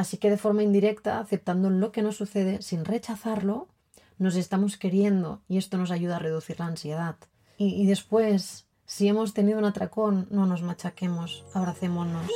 Así que de forma indirecta, aceptando lo que nos sucede sin rechazarlo, nos estamos queriendo y esto nos ayuda a reducir la ansiedad. Y, después, si hemos tenido un atracón, no nos machaquemos, abracémonos.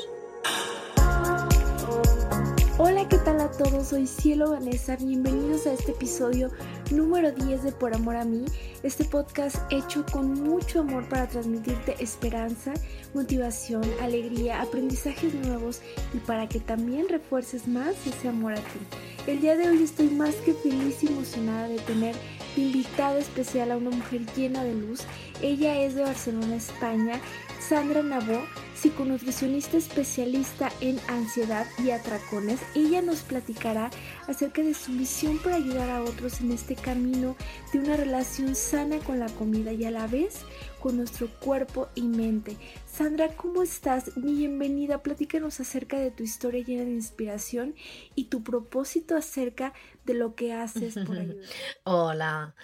Todos? Soy Cielo Vanessa. Bienvenidos a este episodio número 10 de Por Amor a mí. Este podcast hecho con mucho amor para transmitirte esperanza, motivación, alegría, aprendizajes nuevos y para que también refuerces más ese amor a ti. El día de hoy estoy más que feliz y emocionada de tener invitada especial a una mujer llena de luz. Ella es de Barcelona, España, Sandra Nabó, psiconutricionista especialista en ansiedad y atracones. Ella nos platicará acerca de su misión para ayudar a otros en este camino de una relación sana con la comida y a la vez con nuestro cuerpo y mente. Sandra, ¿cómo estás? Bienvenida. Platícanos acerca de tu historia llena de inspiración y tu propósito acerca de lo que haces por ayudar. Hola.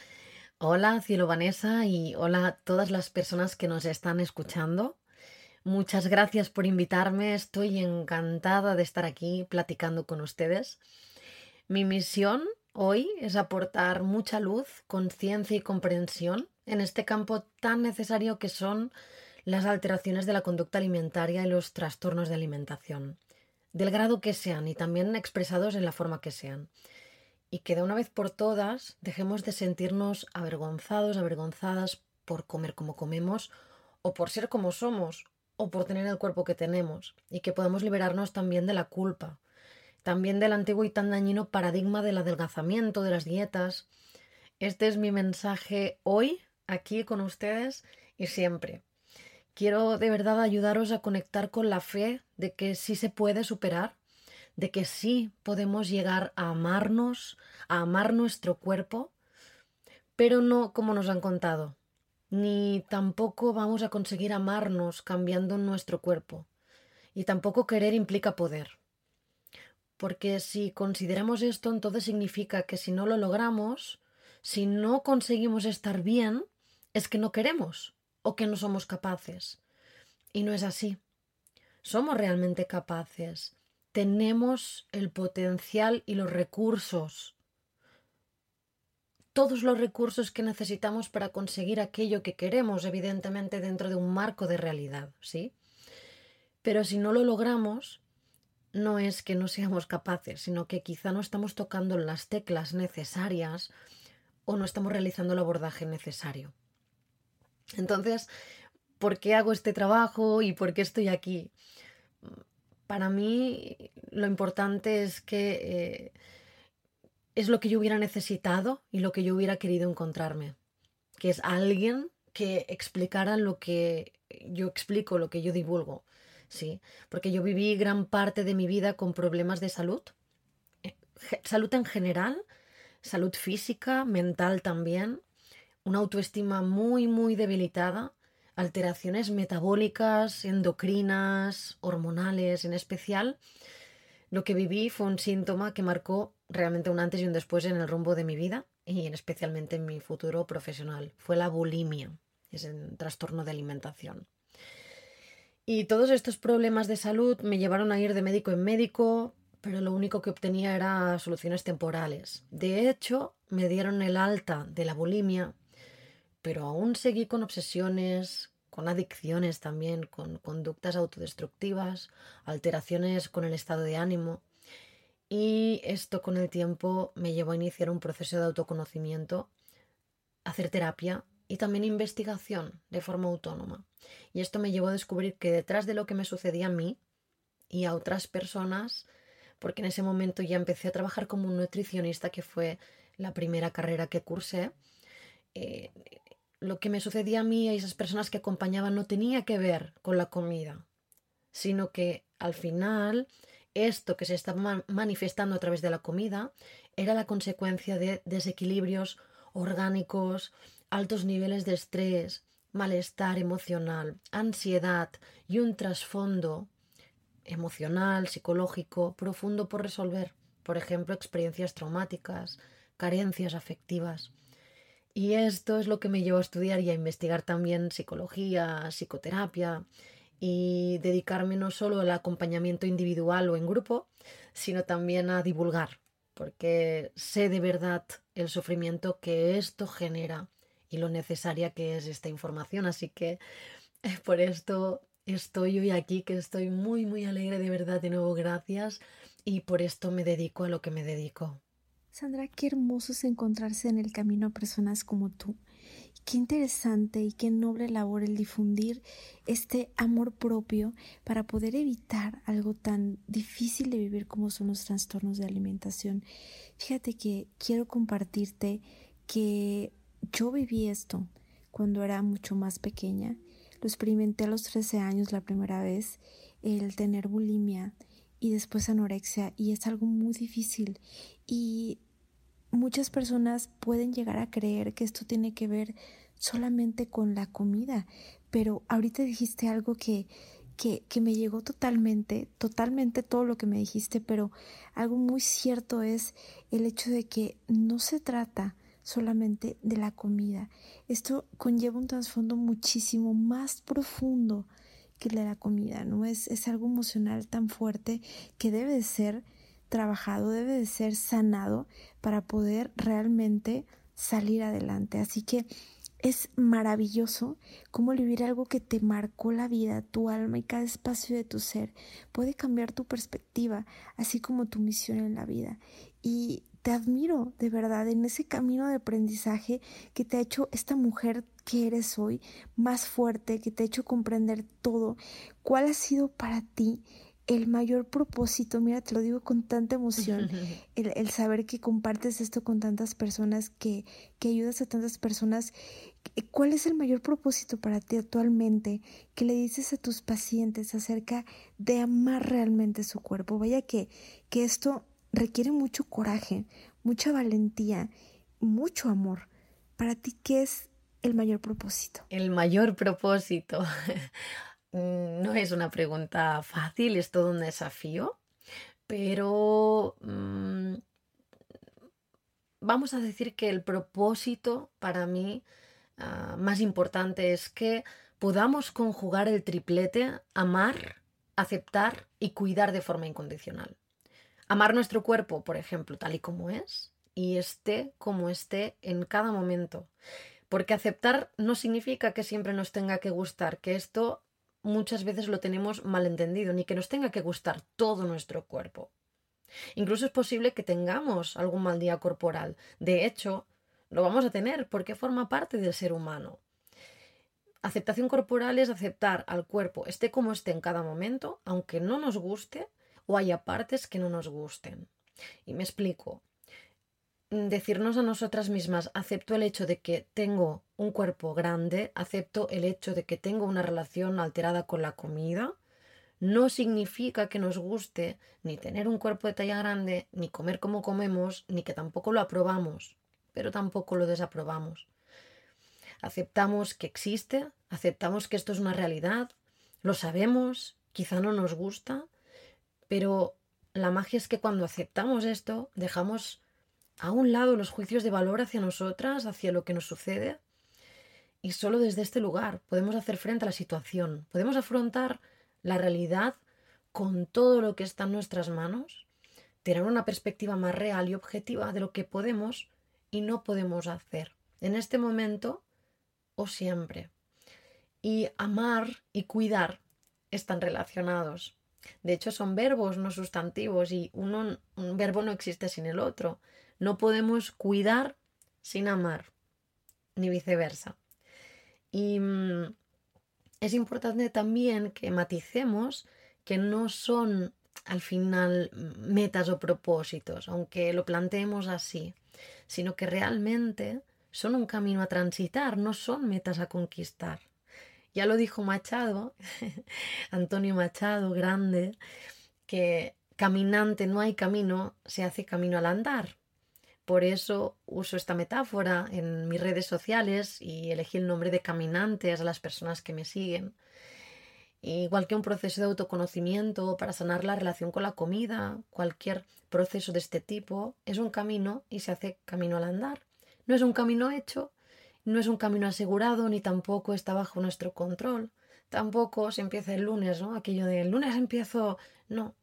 Hola, Cielo Vanessa, y hola a todas las personas que nos están escuchando. Muchas gracias por invitarme. Estoy encantada de estar aquí platicando con ustedes. Mi misión hoy es aportar mucha luz, conciencia y comprensión en este campo tan necesario que son las alteraciones de la conducta alimentaria y los trastornos de alimentación, del grado que sean y también expresados en la forma que sean y que de una vez por todas dejemos de sentirnos avergonzados, avergonzadas por comer como comemos o por ser como somos o por tener el cuerpo que tenemos y que podamos liberarnos también de la culpa, también del antiguo y tan dañino paradigma del adelgazamiento, de las dietas. Este es mi mensaje hoy, aquí con ustedes y siempre. Quiero de verdad ayudaros a conectar con la fe de que sí se puede superar de que sí podemos llegar a amarnos, a amar nuestro cuerpo, pero no como nos han contado, ni tampoco vamos a conseguir amarnos cambiando nuestro cuerpo, y tampoco querer implica poder. Porque si consideramos esto, entonces significa que si no lo logramos, si no conseguimos estar bien, es que no queremos o que no somos capaces. Y no es así. Somos realmente capaces tenemos el potencial y los recursos, todos los recursos que necesitamos para conseguir aquello que queremos, evidentemente dentro de un marco de realidad, ¿sí? Pero si no lo logramos, no es que no seamos capaces, sino que quizá no estamos tocando las teclas necesarias o no estamos realizando el abordaje necesario. Entonces, ¿por qué hago este trabajo y por qué estoy aquí? Para mí lo importante es que eh, es lo que yo hubiera necesitado y lo que yo hubiera querido encontrarme, que es alguien que explicara lo que yo explico, lo que yo divulgo, ¿sí? Porque yo viví gran parte de mi vida con problemas de salud, eh, salud en general, salud física, mental también, una autoestima muy, muy debilitada, alteraciones metabólicas, endocrinas, hormonales en especial, lo que viví fue un síntoma que marcó realmente un antes y un después en el rumbo de mi vida y en especialmente en mi futuro profesional. Fue la bulimia, es un trastorno de alimentación. Y todos estos problemas de salud me llevaron a ir de médico en médico, pero lo único que obtenía era soluciones temporales. De hecho, me dieron el alta de la bulimia, pero aún seguí con obsesiones, con adicciones también, con conductas autodestructivas, alteraciones con el estado de ánimo. Y esto con el tiempo me llevó a iniciar un proceso de autoconocimiento, hacer terapia y también investigación de forma autónoma. Y esto me llevó a descubrir que detrás de lo que me sucedía a mí y a otras personas, porque en ese momento ya empecé a trabajar como un nutricionista, que fue la primera carrera que cursé, eh, lo que me sucedía a mí y a esas personas que acompañaban no tenía que ver con la comida, sino que al final esto que se estaba manifestando a través de la comida era la consecuencia de desequilibrios orgánicos, altos niveles de estrés, malestar emocional, ansiedad y un trasfondo emocional, psicológico, profundo por resolver. Por ejemplo, experiencias traumáticas, carencias afectivas. Y esto es lo que me llevó a estudiar y a investigar también psicología, psicoterapia y dedicarme no solo al acompañamiento individual o en grupo, sino también a divulgar, porque sé de verdad el sufrimiento que esto genera y lo necesaria que es esta información. Así que eh, por esto estoy hoy aquí, que estoy muy, muy alegre de verdad. De nuevo, gracias. Y por esto me dedico a lo que me dedico. Sandra, qué hermoso es encontrarse en el camino a personas como tú. Qué interesante y qué noble labor el difundir este amor propio para poder evitar algo tan difícil de vivir como son los trastornos de alimentación. Fíjate que quiero compartirte que yo viví esto cuando era mucho más pequeña. Lo experimenté a los 13 años la primera vez, el tener bulimia y después anorexia y es algo muy difícil y muchas personas pueden llegar a creer que esto tiene que ver solamente con la comida, pero ahorita dijiste algo que, que, que, me llegó totalmente, totalmente todo lo que me dijiste, pero algo muy cierto es el hecho de que no se trata solamente de la comida. Esto conlleva un trasfondo muchísimo más profundo que de la comida, ¿no? Es, es algo emocional tan fuerte que debe de ser trabajado, debe de ser sanado para poder realmente salir adelante. Así que es maravilloso cómo vivir algo que te marcó la vida, tu alma y cada espacio de tu ser puede cambiar tu perspectiva, así como tu misión en la vida. Y te admiro de verdad en ese camino de aprendizaje que te ha hecho esta mujer que eres hoy más fuerte, que te ha hecho comprender todo. ¿Cuál ha sido para ti el mayor propósito, mira, te lo digo con tanta emoción, el, saber que compartes esto con tantas personas, que, que ayudas a tantas personas, ¿cuál es el mayor propósito para ti actualmente que le dices a tus pacientes acerca de amar realmente su cuerpo? Vaya que, que esto requiere mucho coraje, mucha valentía, mucho amor. Para ti, ¿qué es el mayor propósito? El mayor propósito. Mm, no es una pregunta fácil, es todo un desafío, pero mm, vamos a decir que el propósito para mí ah, más importante es que podamos conjugar el triplete amar, aceptar y cuidar de forma incondicional. Amar nuestro cuerpo, por ejemplo, tal y como es, y esté como esté en cada momento. Porque aceptar no significa que siempre nos tenga que gustar, que esto muchas veces lo tenemos malentendido, ni que nos tenga que gustar todo nuestro cuerpo. Incluso es posible que tengamos algún mal día corporal. De hecho, lo vamos a tener porque forma parte del ser humano. Aceptación corporal es aceptar al cuerpo, esté como esté en cada momento, aunque no nos guste o haya partes que no nos gusten. Y me explico. Decirnos a nosotras mismas, acepto el hecho de que tengo un cuerpo grande, acepto el hecho de que tengo una relación alterada con la comida, no significa que nos guste ni tener un cuerpo de talla grande, ni comer como comemos, ni que tampoco lo aprobamos, pero tampoco lo desaprobamos. Aceptamos que existe, aceptamos que esto es una realidad, lo sabemos, quizá no nos gusta, pero la magia es que cuando aceptamos esto, dejamos a un lado los juicios de valor hacia nosotras, hacia lo que nos sucede, y solo desde este lugar podemos hacer frente a la situación, podemos afrontar la realidad con todo lo que está en nuestras manos, tener una perspectiva más real y objetiva de lo que podemos y no podemos hacer en este momento o siempre. Y amar y cuidar están relacionados. De hecho, son verbos, no sustantivos, y uno, un verbo no existe sin el otro. No podemos cuidar sin amar, ni viceversa. Y mm, es importante también que maticemos que no son al final metas o propósitos, aunque lo planteemos así, sino que realmente son un camino a transitar, no son metas a conquistar. Ya lo dijo Machado, Antonio Machado, grande, que caminante no hay camino, se hace camino al andar. Por eso uso esta metáfora en mis redes sociales y elegí el nombre de caminantes a las personas que me siguen. Igual que un proceso de autoconocimiento para sanar la relación con la comida, cualquier proceso de este tipo es un camino y se hace camino al andar. No es un camino hecho, no es un camino asegurado, ni tampoco está bajo nuestro control. Tampoco se empieza el lunes, ¿no? Aquello de el lunes empiezo. No.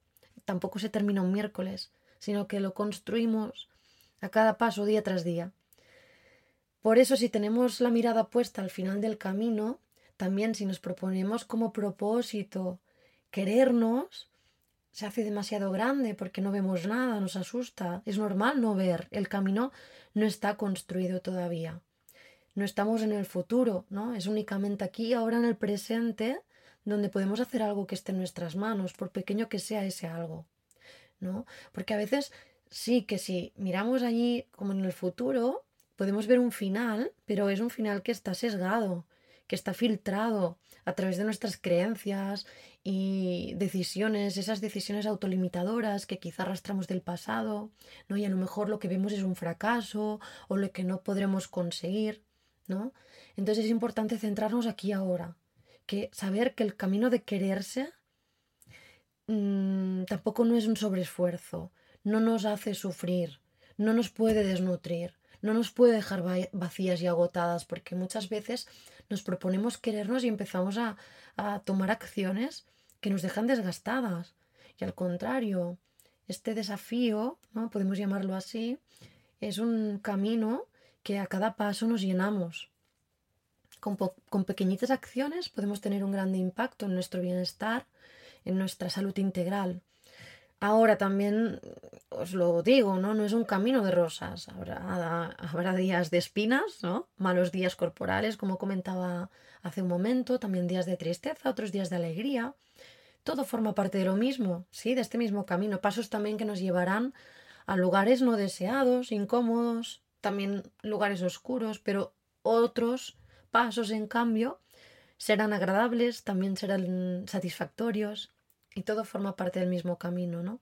tampoco se termina un miércoles, sino que lo construimos a cada paso, día tras día. Por eso, si tenemos la mirada puesta al final del camino, también si nos proponemos como propósito querernos, se hace demasiado grande porque no vemos nada, nos asusta. Es normal no ver, el camino no está construido todavía. No estamos en el futuro, ¿no? Es únicamente aquí, ahora en el presente, donde podemos hacer algo que esté en nuestras manos, por pequeño que sea ese algo, ¿no? Porque a veces sí que si miramos allí como en el futuro, podemos ver un final, pero es un final que está sesgado, que está filtrado a través de nuestras creencias y decisiones, esas decisiones autolimitadoras que quizá arrastramos del pasado, ¿no? Y a lo mejor lo que vemos es un fracaso o lo que no podremos conseguir, Entonces es importante centrarnos aquí ahora, que saber que el camino de quererse mmm, tampoco no es un sobreesfuerzo, no nos hace sufrir, no nos puede desnutrir, no nos puede dejar vacías y agotadas, porque muchas veces nos proponemos querernos y empezamos a, tomar acciones que nos dejan desgastadas. Y al contrario, este desafío, ¿no? podemos llamarlo así, es un camino que a cada paso nos llenamos. Con, con, pequeñitas acciones podemos tener un gran impacto en nuestro bienestar, en nuestra salud integral. Ahora también os lo digo, ¿no? No es un camino de rosas. Habrá, habrá días de espinas, ¿no? Malos días corporales, como comentaba hace un momento, también días de tristeza, otros días de alegría. Todo forma parte de lo mismo, sí, de este mismo camino. Pasos también que nos llevarán a lugares no deseados, incómodos, también lugares oscuros, pero otros pasos, en cambio, serán agradables, también serán satisfactorios y todo forma parte del mismo camino, ¿no?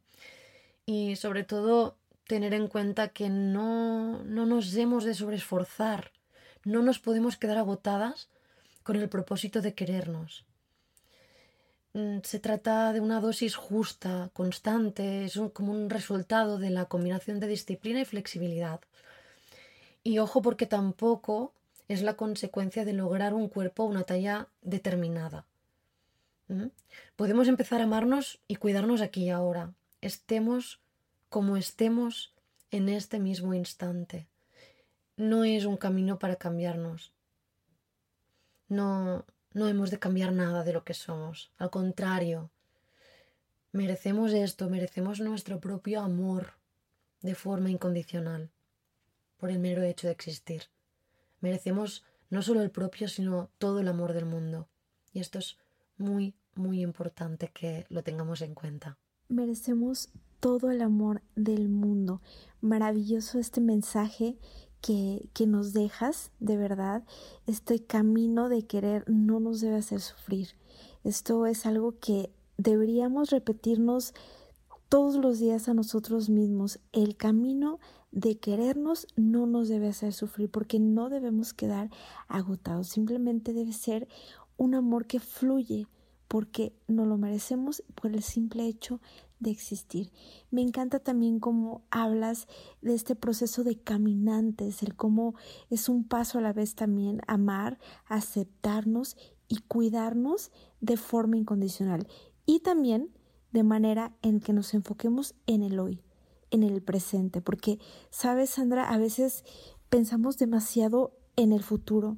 Y sobre todo tener en cuenta que no, no nos hemos de sobreesforzar, no nos podemos quedar agotadas con el propósito de querernos. Mm, se trata de una dosis justa, constante, es como un resultado de la combinación de disciplina y flexibilidad. Y ojo porque tampoco es la consecuencia de lograr un cuerpo o una talla determinada. Podemos empezar a amarnos y cuidarnos aquí y ahora, estemos como estemos en este mismo instante. No es un camino para cambiarnos. No, no hemos de cambiar nada de lo que somos. Al contrario, merecemos esto, merecemos nuestro propio amor de forma incondicional, por el mero hecho de existir. Merecemos no solo el propio, sino todo el amor del mundo. Y esto es muy, muy importante que lo tengamos en cuenta. Merecemos todo el amor del mundo. Maravilloso este mensaje que, que, nos dejas, de verdad. Este camino de querer no nos debe hacer sufrir. Esto es algo que deberíamos repetirnos todos los días a nosotros mismos. El camino de querernos no nos debe hacer sufrir porque no debemos quedar agotados. Simplemente debe ser un amor que fluye porque no lo merecemos por el simple hecho de existir. Me encanta también cómo hablas de este proceso de caminantes, el cómo es un paso a la vez también amar, aceptarnos y cuidarnos de forma incondicional. Y también de manera en que nos enfoquemos en el hoy, en el presente, porque, sabes, Sandra, a veces pensamos demasiado en el futuro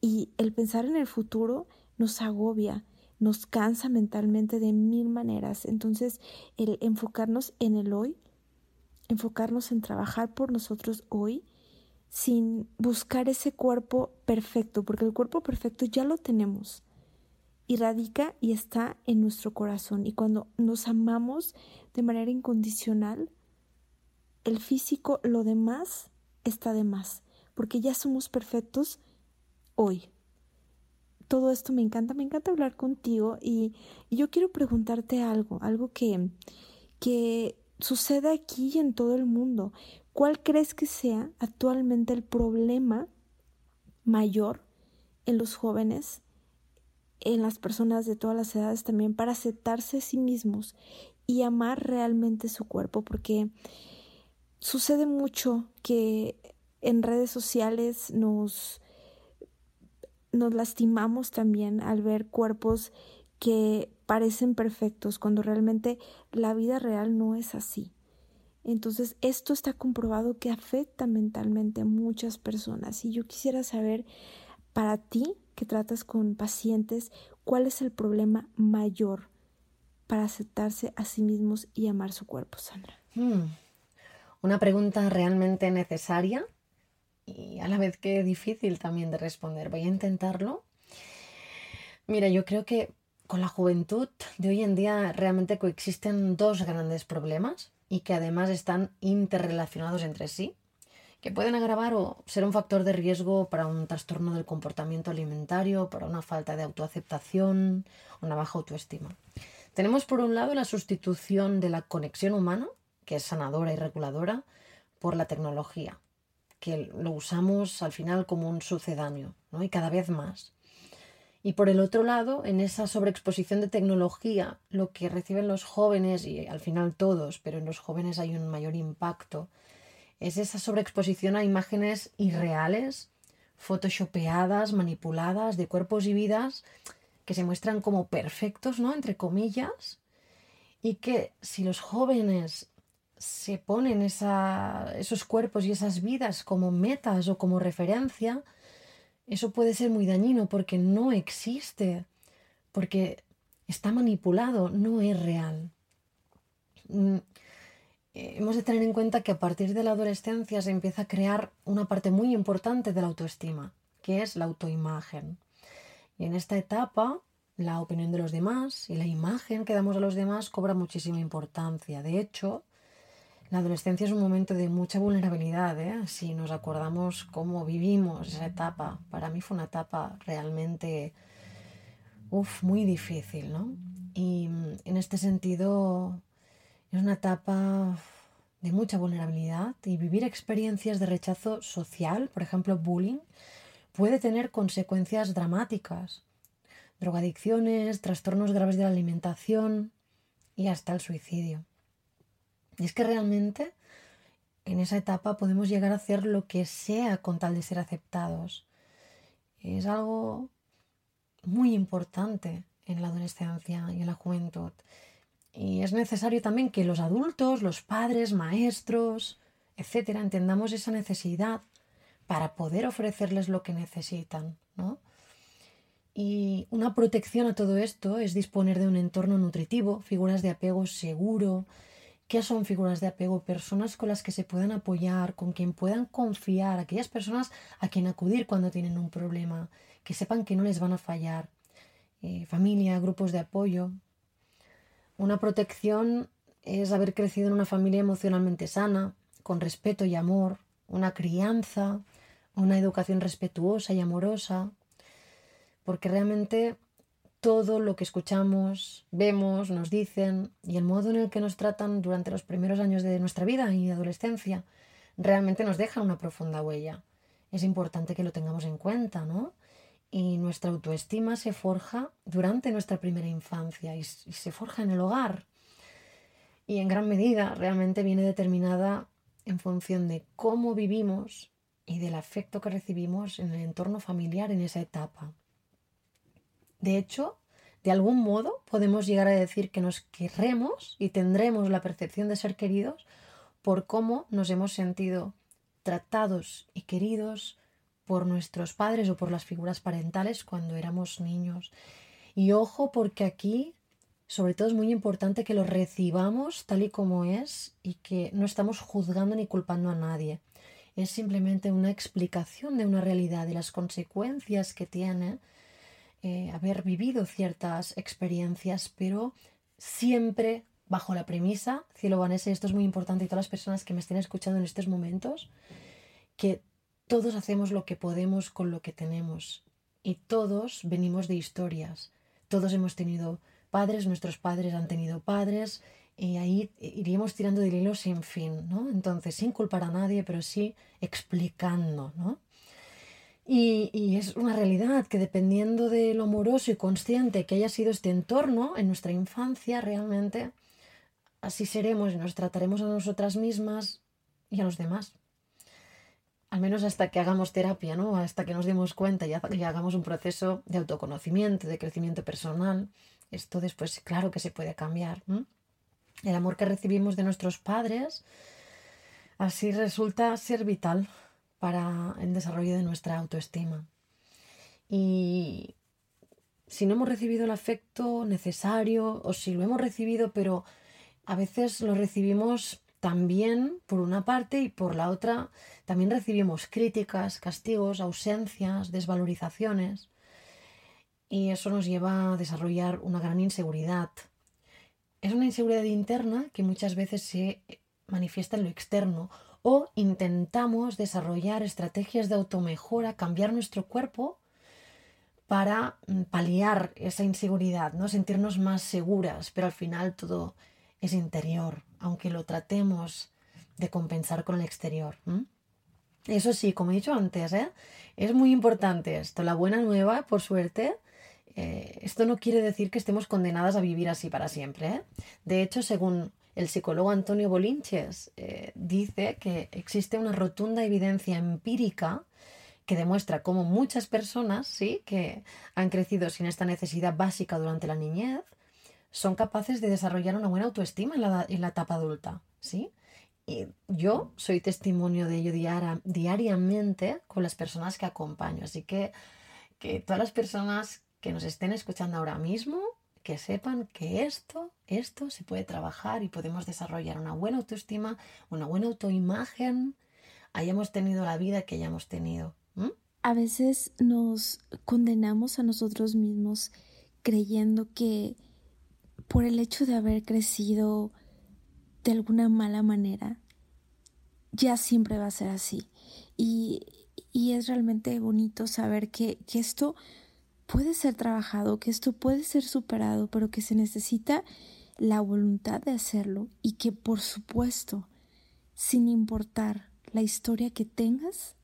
y el pensar en el futuro nos agobia, nos cansa mentalmente de mil maneras. Entonces, el enfocarnos en el hoy, enfocarnos en trabajar por nosotros hoy, sin buscar ese cuerpo perfecto, porque el cuerpo perfecto ya lo tenemos y radica y está en nuestro corazón. Y cuando nos amamos de manera incondicional, el físico, lo demás, está de más, porque ya somos perfectos hoy todo esto me encanta, me encanta hablar contigo y, yo quiero preguntarte algo, algo que, que sucede aquí y en todo el mundo. ¿Cuál crees que sea actualmente el problema mayor en los jóvenes, en las personas de todas las edades también, para aceptarse a sí mismos y amar realmente su cuerpo? Porque sucede mucho que en redes sociales nos nos lastimamos también al ver cuerpos que parecen perfectos cuando realmente la vida real no es así. Entonces, esto está comprobado que afecta mentalmente a muchas personas y yo quisiera saber para ti que tratas con pacientes, ¿cuál es el problema mayor para aceptarse a sí mismos y amar su cuerpo, Sandra? Hmm. Una pregunta realmente necesaria y a la vez que difícil también de responder. Voy a intentarlo. Mira, yo creo que con la juventud de hoy en día realmente coexisten dos grandes problemas y que además están interrelacionados entre sí, que pueden agravar o ser un factor de riesgo para un trastorno del comportamiento alimentario, para una falta de autoaceptación, una baja autoestima. Tenemos por un lado la sustitución de la conexión humana, que es sanadora y reguladora, por la tecnología, que lo usamos al final como un sucedáneo, ¿no? y cada vez más. Y por el otro lado, en esa sobreexposición de tecnología, lo que reciben los jóvenes, y al final todos, pero en los jóvenes hay un mayor impacto, es esa sobreexposición a imágenes irreales, photoshopeadas, manipuladas, de cuerpos y vidas que se muestran como perfectos, ¿no? Entre comillas, y que si los jóvenes se ponen esos cuerpos y esas vidas como metas o como referencia, eso puede ser muy dañino porque no existe, porque está manipulado, no es real. Mm, eh, hemos de tener en cuenta que a partir de la adolescencia se empieza a crear una parte muy importante de la autoestima, que es la autoimagen. Y en esta etapa, la opinión de los demás y la imagen que damos a los demás cobra muchísima importancia. De hecho, la adolescencia es un momento de mucha vulnerabilidad, ¿eh? si nos acordamos cómo vivimos esa etapa. Para mí fue una etapa realmente muy difícil, ¿no? Y mm, en este sentido es una etapa de mucha vulnerabilidad y vivir experiencias de rechazo social, por ejemplo, bullying, puede tener consecuencias dramáticas. Drogadicciones, trastornos graves de la alimentación y hasta el suicidio. Y es que realmente en esa etapa podemos llegar a hacer lo que sea con tal de ser aceptados. Es algo muy importante en la adolescencia y en la juventud. Y es necesario también que los adultos, los padres, maestros, etcétera, entendamos esa necesidad para poder ofrecerles lo que necesitan, Y una protección a todo esto es disponer de un entorno nutritivo, figuras de apego seguro, ¿Qué son figuras de apego? Personas con las que se puedan apoyar, con quien puedan confiar, aquellas personas a quien acudir cuando tienen un problema, que sepan que no les van a fallar. Eh, familia, grupos de apoyo. Una protección es haber crecido en una familia emocionalmente sana, con respeto y amor, una crianza, una educación respetuosa y amorosa, porque realmente todo lo que escuchamos, vemos, nos dicen y el modo en el que nos tratan durante los primeros años de nuestra vida y adolescencia realmente nos deja una profunda huella. Es importante que lo tengamos en cuenta, ¿no? Y nuestra autoestima se forja durante nuestra primera infancia y, se forja en el hogar. Y en gran medida realmente viene determinada en función de cómo vivimos y del afecto que recibimos en el entorno familiar en esa etapa. De hecho, de algún modo podemos llegar a decir que nos querremos y tendremos la percepción de ser queridos por cómo nos hemos sentido tratados y queridos por nuestros padres o por las figuras parentales cuando éramos niños. Y ojo porque aquí sobre todo es muy importante que lo recibamos tal y como es y que no estamos juzgando ni culpando a nadie. Es simplemente una explicación de una realidad y las consecuencias que tiene eh, haber vivido ciertas experiencias, pero siempre bajo la premisa, cielo Vanessa, esto es muy importante y todas las personas que me estén escuchando en estos momentos, que todos hacemos lo que podemos con lo que tenemos y todos venimos de historias, todos hemos tenido padres, nuestros padres han tenido padres y ahí iríamos tirando del hilo sin fin, ¿no? Entonces, sin culpar a nadie, pero sí explicando, ¿no? Y, es una realidad que dependiendo de lo amoroso y consciente que haya sido este entorno en nuestra infancia, realmente así seremos y nos trataremos a nosotras mismas y a los demás. Al menos hasta que hagamos terapia, ¿no? Hasta que nos demos cuenta y, hagamos un proceso de autoconocimiento, de crecimiento personal esto después, claro que se puede cambiar. El amor que recibimos de nuestros padres, así resulta ser vital para el desarrollo de nuestra autoestima. Y si no hemos recibido el afecto necesario o si lo hemos recibido pero a veces lo recibimos también por una parte y por la otra también recibimos críticas, castigos, ausencias, desvalorizaciones y eso nos lleva a desarrollar una gran inseguridad. Es una inseguridad interna que muchas veces se manifiesta en lo externo o intentamos desarrollar estrategias de automejora, cambiar nuestro cuerpo para mm, paliar esa inseguridad, ¿no? sentirnos más seguras, pero al final todo es interior, aunque lo tratemos de compensar con el exterior. Eso sí, como he dicho antes, ¿eh? es muy importante esto. La buena nueva, por suerte, eh, esto no quiere decir que estemos condenadas a vivir así para siempre. ¿eh? De hecho, según el psicólogo Antonio Bolinches, dice que existe una rotunda evidencia empírica que demuestra cómo muchas personas, sí, que han crecido sin esta necesidad básica durante la niñez, son capaces de desarrollar una buena autoestima en la, en la etapa adulta, ¿sí? Y yo soy testimonio de ello diariamente con las personas que acompaño. Así que, que todas las personas que nos estén escuchando ahora mismo, que sepan que esto, esto se puede trabajar y podemos desarrollar una buena autoestima, una buena autoimagen, hayamos tenido la vida que hayamos tenido. A veces nos condenamos a nosotros mismos creyendo que por el hecho de haber crecido de alguna mala manera, ya siempre va a ser así. Y, es realmente bonito saber que, que esto puede ser trabajado, que esto puede ser superado, pero que se necesita la voluntad de hacerlo y que por supuesto, sin importar la historia que tengas,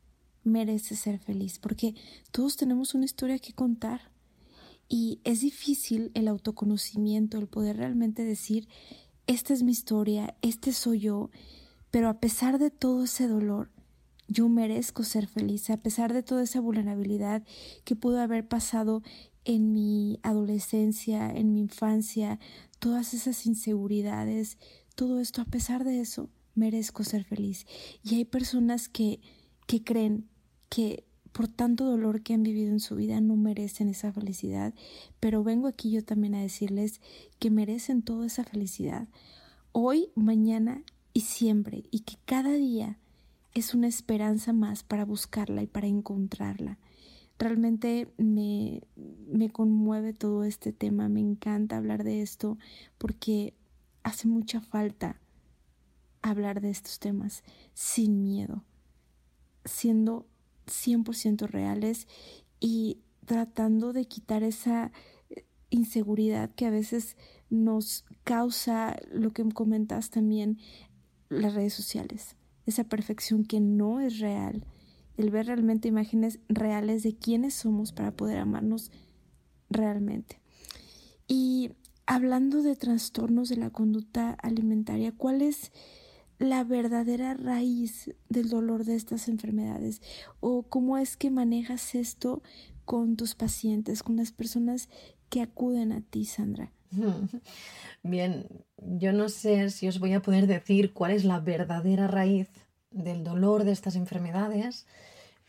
mereces ser feliz, porque todos tenemos una historia que contar. Y es difícil el autoconocimiento, el poder realmente decir, esta es mi historia, este soy yo, pero a pesar de todo ese dolor, yo merezco ser feliz, a pesar de toda esa vulnerabilidad que pudo haber pasado en mi adolescencia, en mi infancia, todas esas inseguridades, todo esto, a pesar de eso, merezco ser feliz. Y hay personas que, que creen que por tanto dolor que han vivido en su vida no merecen esa felicidad, pero vengo aquí yo también a decirles que merecen toda esa felicidad, hoy, mañana y siempre, y que cada día es una esperanza más para buscarla y para encontrarla. Realmente me, me conmueve todo este tema, me encanta hablar de esto porque hace mucha falta hablar de estos temas sin miedo, siendo 100% reales y tratando de quitar esa inseguridad que a veces nos causa lo que comentas también las redes sociales, esa perfección que no es real, el ver realmente imágenes reales de quiénes somos para poder amarnos realmente. Y hablando de trastornos de la conducta alimentaria, ¿cuál es la verdadera raíz del dolor de estas enfermedades o cómo es que manejas esto con tus pacientes, con las personas que acuden a ti, Sandra. Bien, yo no sé si os voy a poder decir cuál es la verdadera raíz del dolor de estas enfermedades,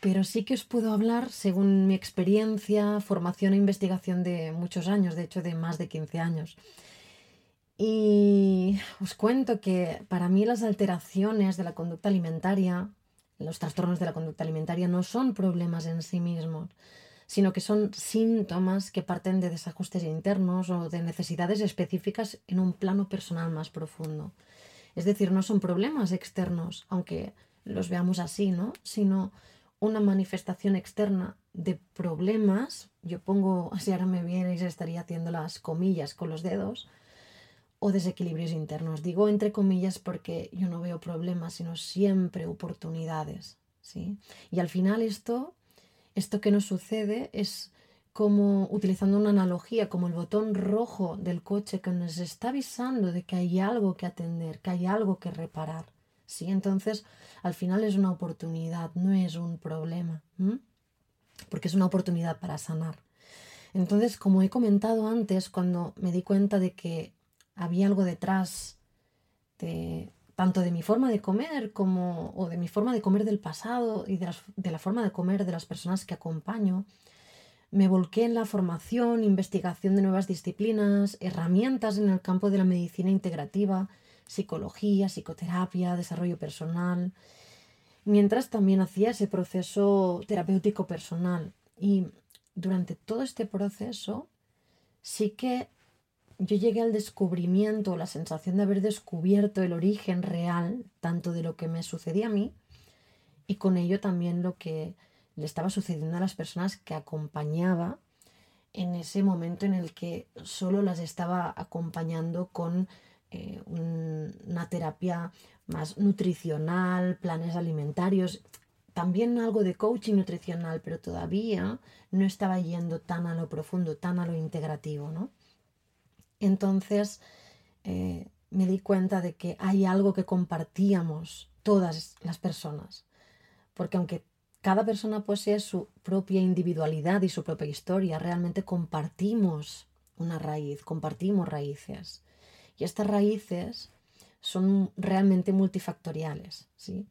pero sí que os puedo hablar según mi experiencia, formación e investigación de muchos años, de hecho de más de 15 años. Y os cuento que para mí las alteraciones de la conducta alimentaria, los trastornos de la conducta alimentaria no son problemas en sí mismos, sino que son síntomas que parten de desajustes internos o de necesidades específicas en un plano personal más profundo. Es decir, no son problemas externos, aunque los veamos así, ¿no? Sino una manifestación externa de problemas, yo pongo, si ahora me vierais estaría haciendo las comillas con los dedos, o desequilibrios internos. Digo entre comillas porque yo no veo problemas, sino siempre oportunidades. ¿sí? Y al final esto, esto que nos sucede es como utilizando una analogía, como el botón rojo del coche que nos está avisando de que hay algo que atender, que hay algo que reparar. ¿sí? Entonces, al final es una oportunidad, no es un problema, porque es una oportunidad para sanar. Entonces, como he comentado antes, cuando me di cuenta de que había algo detrás de tanto de mi forma de comer como o de mi forma de comer del pasado y de, de la forma de comer de las personas que acompaño, me volqué en la formación, investigación de nuevas disciplinas, herramientas en el campo de la medicina integrativa, psicología, psicoterapia, desarrollo personal, mientras también hacía ese proceso terapéutico personal. Y durante todo este proceso sí que yo llegué al descubrimiento, la sensación de haber descubierto el origen real, tanto de lo que me sucedía a mí, y con ello también lo que le estaba sucediendo a las personas que acompañaba en ese momento en el que solo las estaba acompañando con eh, una terapia más nutricional, planes alimentarios, también algo de coaching nutricional, pero todavía no estaba yendo tan a lo profundo, tan a lo integrativo, ¿no? Entonces eh, me di cuenta de que hay algo que compartíamos todas las personas, porque aunque cada persona posee su propia individualidad y su propia historia. Realmente compartimos una raíz, compartimos raíces. Y estas raíces son realmente multifactoriales. ¿sí?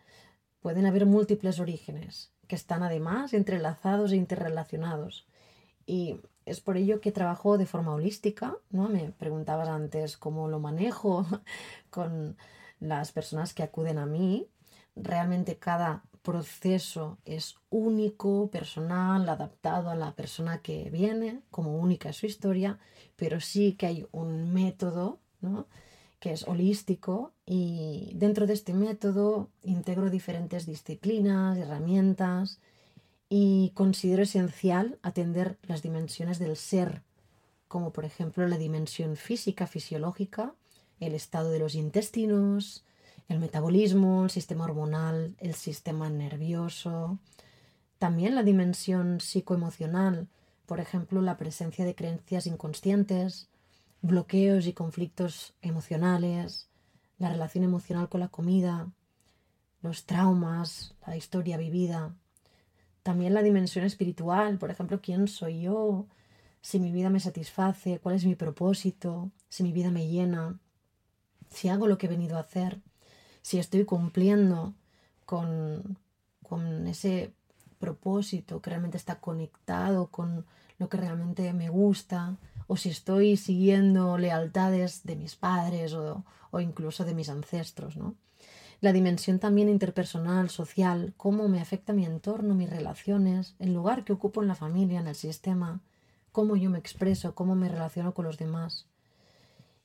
Pueden haber múltiples orígenes que están además entrelazados e interrelacionados. Y es por ello que trabajo de forma holística. ¿no? Me preguntabas antes cómo lo manejo con las personas que acuden a mí. Realmente cada proceso es único, personal, adaptado a la persona que viene, como única su historia, pero sí que hay un método que es holístico y dentro de este método integro diferentes disciplinas, herramientas y considero esencial atender las dimensiones del ser, como por ejemplo la dimensión física, fisiológica, el estado de los intestinos, el metabolismo, el sistema hormonal, el sistema nervioso, también la dimensión psicoemocional, por ejemplo, la presencia de creencias inconscientes, bloqueos y conflictos emocionales, la relación emocional con la comida, los traumas, la historia vivida, también la dimensión espiritual, por ejemplo, quién soy yo, si mi vida me satisface, cuál es mi propósito, si mi vida me llena, si hago lo que he venido a hacer si estoy cumpliendo con, con ese propósito que realmente está conectado con lo que realmente me gusta, o si estoy siguiendo lealtades de mis padres o, o incluso de mis ancestros, ¿no? La dimensión también interpersonal, social, cómo me afecta mi entorno, mis relaciones, el lugar que ocupo en la familia, en el sistema, cómo yo me expreso, cómo me relaciono con los demás.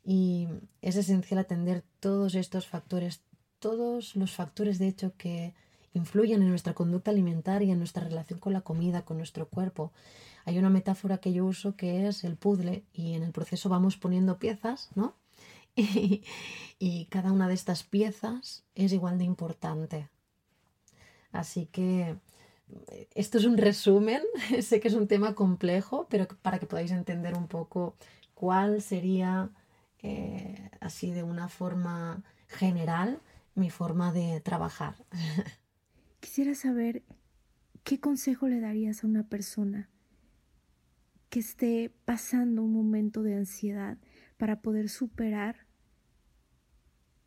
Y es esencial atender todos estos factores todos los factores de hecho que influyen en nuestra conducta alimentaria, en nuestra relación con la comida, con nuestro cuerpo. Hay una metáfora que yo uso que es el puzzle y en el proceso vamos poniendo piezas, ¿no? Y, cada una de estas piezas es igual de importante. Así que esto es un resumen, sé que es un tema complejo, pero para que podáis entender un poco cuál sería, eh, así de una forma general, mi forma de trabajar. Quisiera saber qué consejo le darías a una persona que esté pasando un momento de ansiedad para poder superar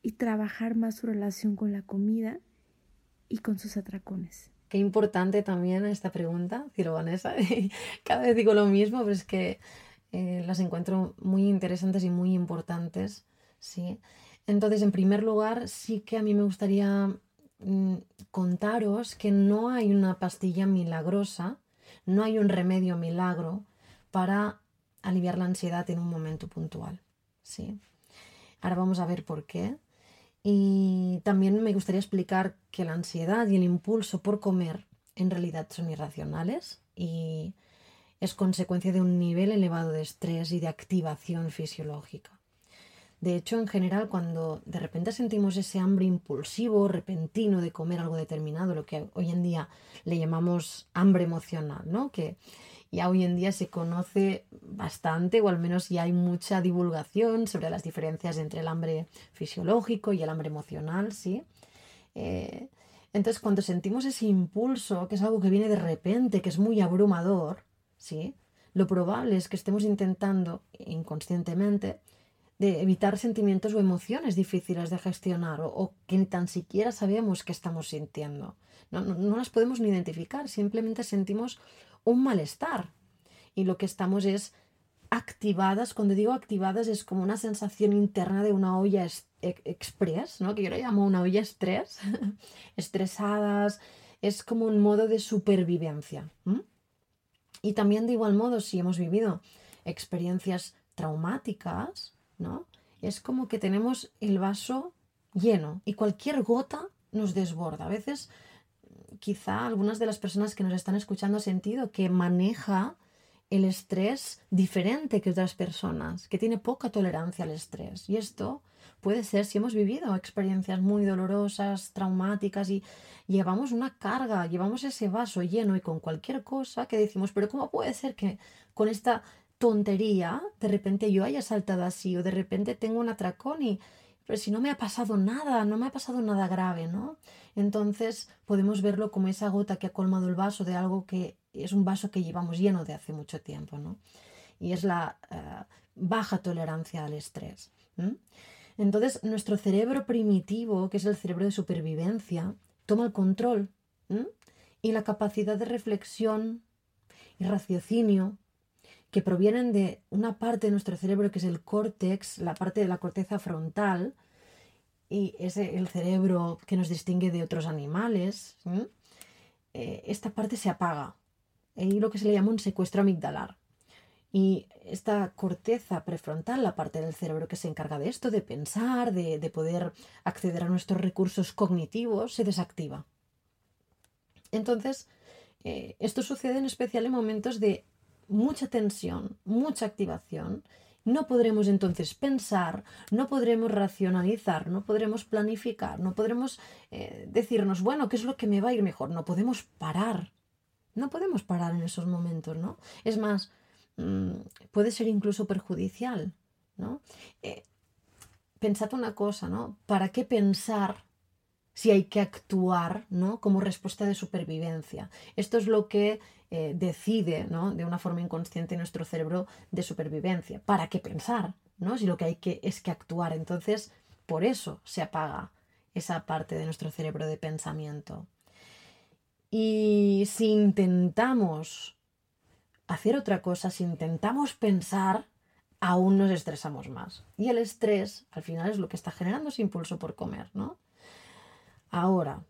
y trabajar más su relación con la comida y con sus atracones. Qué importante también esta pregunta, Ciro Vanessa. Cada vez digo lo mismo, pero es que eh, las encuentro muy interesantes y muy importantes. ¿sí? Entonces, en primer lugar, sí que a mí me gustaría mm, contaros que no hay una pastilla milagrosa, no hay un remedio milagro para aliviar la ansiedad en un momento puntual. ¿sí? Ahora vamos a ver por qué. Y también me gustaría explicar que la ansiedad y el impulso por comer en realidad son irracionales y es consecuencia de un nivel elevado de estrés y de activación fisiológica. De hecho, en general, cuando de repente sentimos ese hambre impulsivo, repentino de comer algo determinado, lo que hoy en día le llamamos hambre emocional, ¿no? Que ya hoy en día se conoce bastante, o al menos ya hay mucha divulgación sobre las diferencias entre el hambre fisiológico y el hambre emocional, ¿sí? Eh, entonces, cuando sentimos ese impulso, que es algo que viene de repente, que es muy abrumador, ¿sí? lo probable es que estemos intentando inconscientemente de evitar sentimientos o emociones difíciles de gestionar o, que ni tan siquiera sabemos que estamos sintiendo. No, no, las podemos ni identificar, simplemente sentimos un malestar y lo que estamos es activadas, cuando digo activadas es como una sensación interna de una olla express, ¿no? que yo lo llamo una olla estrés, estresadas, es como un modo de supervivencia. Y también de igual modo, si hemos vivido experiencias traumáticas, ¿no? Es como que tenemos el vaso lleno y cualquier gota nos desborda. A veces, quizá algunas de las personas que nos están escuchando han sentido que maneja el estrés diferente que otras personas, que tiene poca tolerancia al estrés. Y esto puede ser si hemos vivido experiencias muy dolorosas, traumáticas y llevamos una carga, llevamos ese vaso lleno y con cualquier cosa que decimos, pero ¿cómo puede ser que con esta tontería de repente yo haya saltado así o de repente tengo un atracón y pero si no me ha pasado nada, no me ha pasado nada grave, ¿no? Entonces podemos verlo como esa gota que ha colmado el vaso de algo que es un vaso que llevamos lleno de hace mucho tiempo, ¿no? Y es la eh, baja tolerancia al estrés. Entonces, nuestro cerebro primitivo, que es el cerebro de supervivencia, toma el control y la capacidad de reflexión y raciocinio que provienen de una parte de nuestro cerebro que es el córtex, la parte de la corteza frontal, y es el cerebro que nos distingue de otros animales, eh, esta parte se apaga. Hay lo que se le llama un secuestro amigdalar. Y esta corteza prefrontal, la parte del cerebro que se encarga de esto, de pensar, de, poder acceder a nuestros recursos cognitivos, se desactiva. Entonces, eh, esto sucede en especial en momentos de mucha tensión, mucha activación. No podremos entonces pensar, no podremos racionalizar, no podremos planificar, no podremos eh, decirnos, bueno, ¿qué es lo que me va a ir mejor? No podemos parar. No podemos parar en esos momentos, ¿no? Es más, Mm, puede ser incluso perjudicial, ¿no? Eh, pensad una cosa, ¿no? ¿Para qué pensar si hay que actuar, ¿no? Como respuesta de supervivencia. Esto es lo que eh, decide, ¿no? De una forma inconsciente nuestro cerebro de supervivencia. ¿Para qué pensar, ¿no? Si lo que hay que es que actuar. Entonces, por eso se apaga esa parte de nuestro cerebro de pensamiento. Y si intentamos hacer otra cosa, si intentamos pensar, aún nos estresamos más. Y el estrés, al final, es lo que está generando ese impulso por comer, ¿no? Ahora,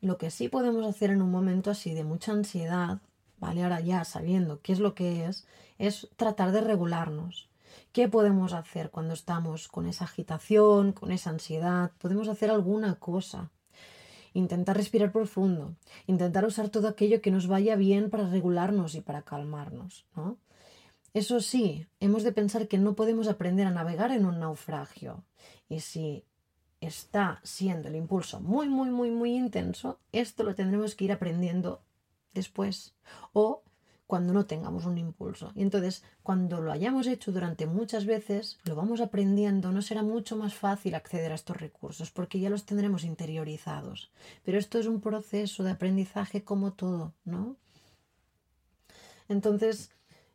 lo que sí podemos hacer en un momento así de mucha ansiedad, ¿vale? Ahora ya sabiendo qué es lo que es, es tratar de regularnos. ¿Qué podemos hacer cuando estamos con esa agitación, con esa ansiedad? Podemos hacer alguna cosa intentar respirar profundo, intentar usar todo aquello que nos vaya bien para regularnos y para calmarnos, ¿no? Eso sí, hemos de pensar que no podemos aprender a navegar en un naufragio. Y si está siendo el impulso muy, muy, muy, muy intenso, esto lo tendremos que ir aprendiendo después. O cuando no tengamos un impulso. Y entonces, cuando lo hayamos hecho durante muchas veces, lo vamos aprendiendo, no será mucho más fácil acceder a estos recursos porque ya los tendremos interiorizados. Pero esto es un proceso de aprendizaje como todo, ¿no? Entonces,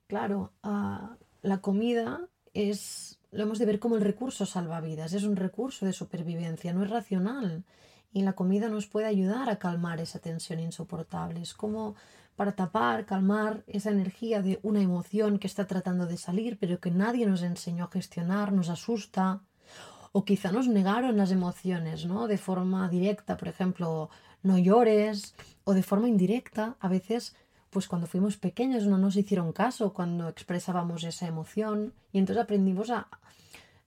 claro, ah, la comida es, lo hemos de ver como el recurso salvavidas, es un recurso de supervivencia, no es racional. Y la comida nos puede ayudar a calmar esa tensión insoportable. Es como para tapar, calmar esa energía de una emoción que está tratando de salir, pero que nadie nos enseñó a gestionar, nos asusta, o quizá nos negaron las emociones, ¿no? De forma directa, por ejemplo, no llores, o de forma indirecta, a veces, pues cuando fuimos pequeños no nos hicieron caso cuando expresábamos esa emoción, y entonces aprendimos a,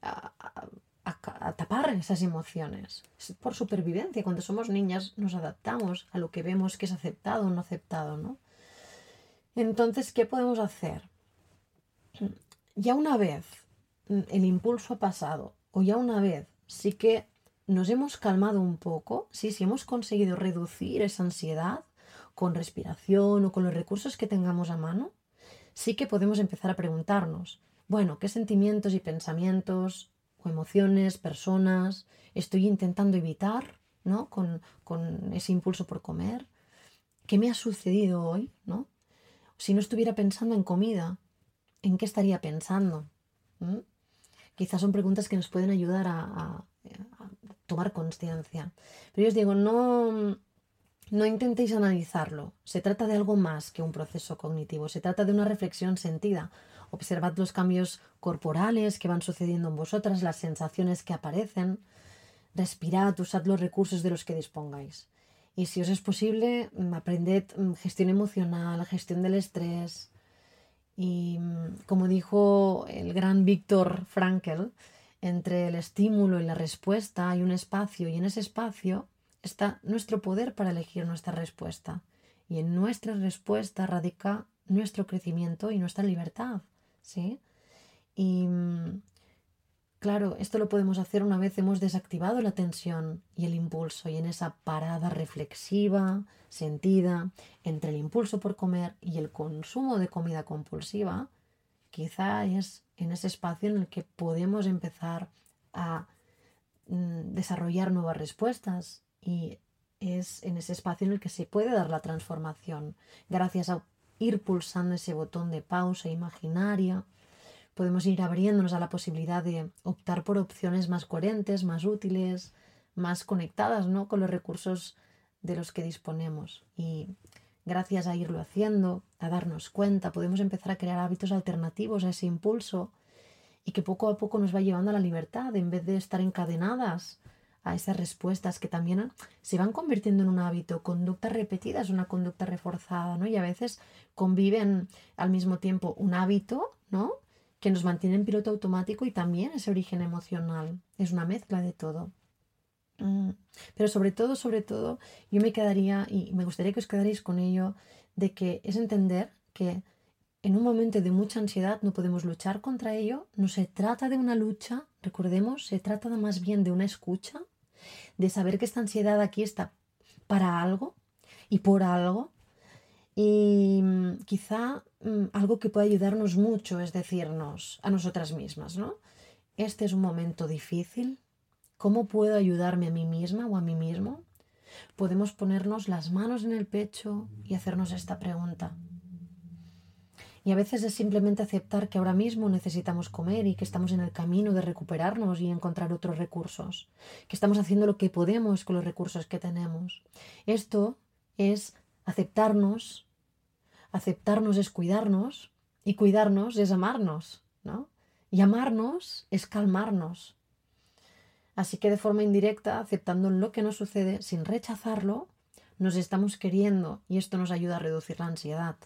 a, tapar esas emociones. por supervivencia. Cuando somos niñas nos adaptamos a lo que vemos que es aceptado o no aceptado, ¿no? Entonces, ¿qué podemos hacer? Ya una vez el impulso ha pasado, o ya una vez sí que nos hemos calmado un poco, sí, si hemos conseguido reducir esa ansiedad con respiración o con los recursos que tengamos a mano, sí que podemos empezar a preguntarnos, bueno, ¿qué sentimientos y pensamientos emociones, personas, estoy intentando evitar, ¿no? Con, ese impulso por comer. ¿Qué me ha sucedido hoy, ¿no? Si no estuviera pensando en comida, ¿en qué estaría pensando? ¿Mm? Quizás son preguntas que nos pueden ayudar a, tomar conciencia. Pero yo os digo, no, no intentéis analizarlo. Se trata de algo más que un proceso cognitivo. Se trata de una reflexión sentida. Observad los cambios corporales que van sucediendo en vosotras, las sensaciones que aparecen. Respirad, usad los recursos de los que dispongáis. Y si os es posible, aprended mm, gestión emocional, gestión del estrés, y mm, como dijo el gran Víctor Frankel, entre el estímulo y la respuesta hay un espacio y en ese espacio está nuestro poder para elegir nuestra respuesta. Y en nuestra respuesta radica nuestro crecimiento y nuestra libertad. ¿sí? Y mm, Claro, esto lo podemos hacer una vez hemos desactivado la tensión y el impulso y en esa parada reflexiva, sentida, entre el impulso por comer y el consumo de comida compulsiva, quizá es en ese espacio en el que podemos empezar a mm, desarrollar nuevas respuestas y es en ese espacio en el que se puede dar la transformación gracias a ir pulsando ese botón de pausa imaginaria podemos ir abriéndonos a la posibilidad de optar por opciones más coherentes, más útiles, más conectadas ¿no? con los recursos de los que disponemos. Y gracias a irlo haciendo, a darnos cuenta, podemos empezar a crear hábitos alternativos a ese impulso y que poco a poco nos va llevando a la libertad en vez de estar encadenadas a esas respuestas que también se van convirtiendo en un hábito, conductas repetidas, una conducta reforzada, ¿no? Y a veces conviven al mismo tiempo un hábito, ¿no? que nos mantiene en piloto automático y también ese origen emocional. Es una mezcla de todo. Mm, pero sobre todo, sobre todo, yo me quedaría, y me gustaría que os quedaréis con ello, de que es entender que en un momento de mucha ansiedad no podemos luchar contra ello, no se trata de una lucha, recordemos, se trata más bien de una escucha, de saber que esta ansiedad aquí está para algo y por algo, y mm, quizá mm, algo que puede ayudarnos mucho es decirnos a nosotras mismas, ¿no? Este es un momento difícil. ¿Cómo puedo ayudarme a mí misma o a mí mismo? Podemos ponernos las manos en el pecho y hacernos esta pregunta. Y a veces es simplemente aceptar que ahora mismo necesitamos comer y que estamos en el camino de recuperarnos y encontrar otros recursos, que estamos haciendo lo que podemos con los recursos que tenemos. Esto es aceptarnos aceptarnos es cuidarnos y cuidarnos es amarnos, ¿no? Y amarnos es calmarnos. Así que de forma indirecta, aceptando lo que nos sucede sin rechazarlo, nos estamos queriendo y esto nos ayuda a reducir la ansiedad.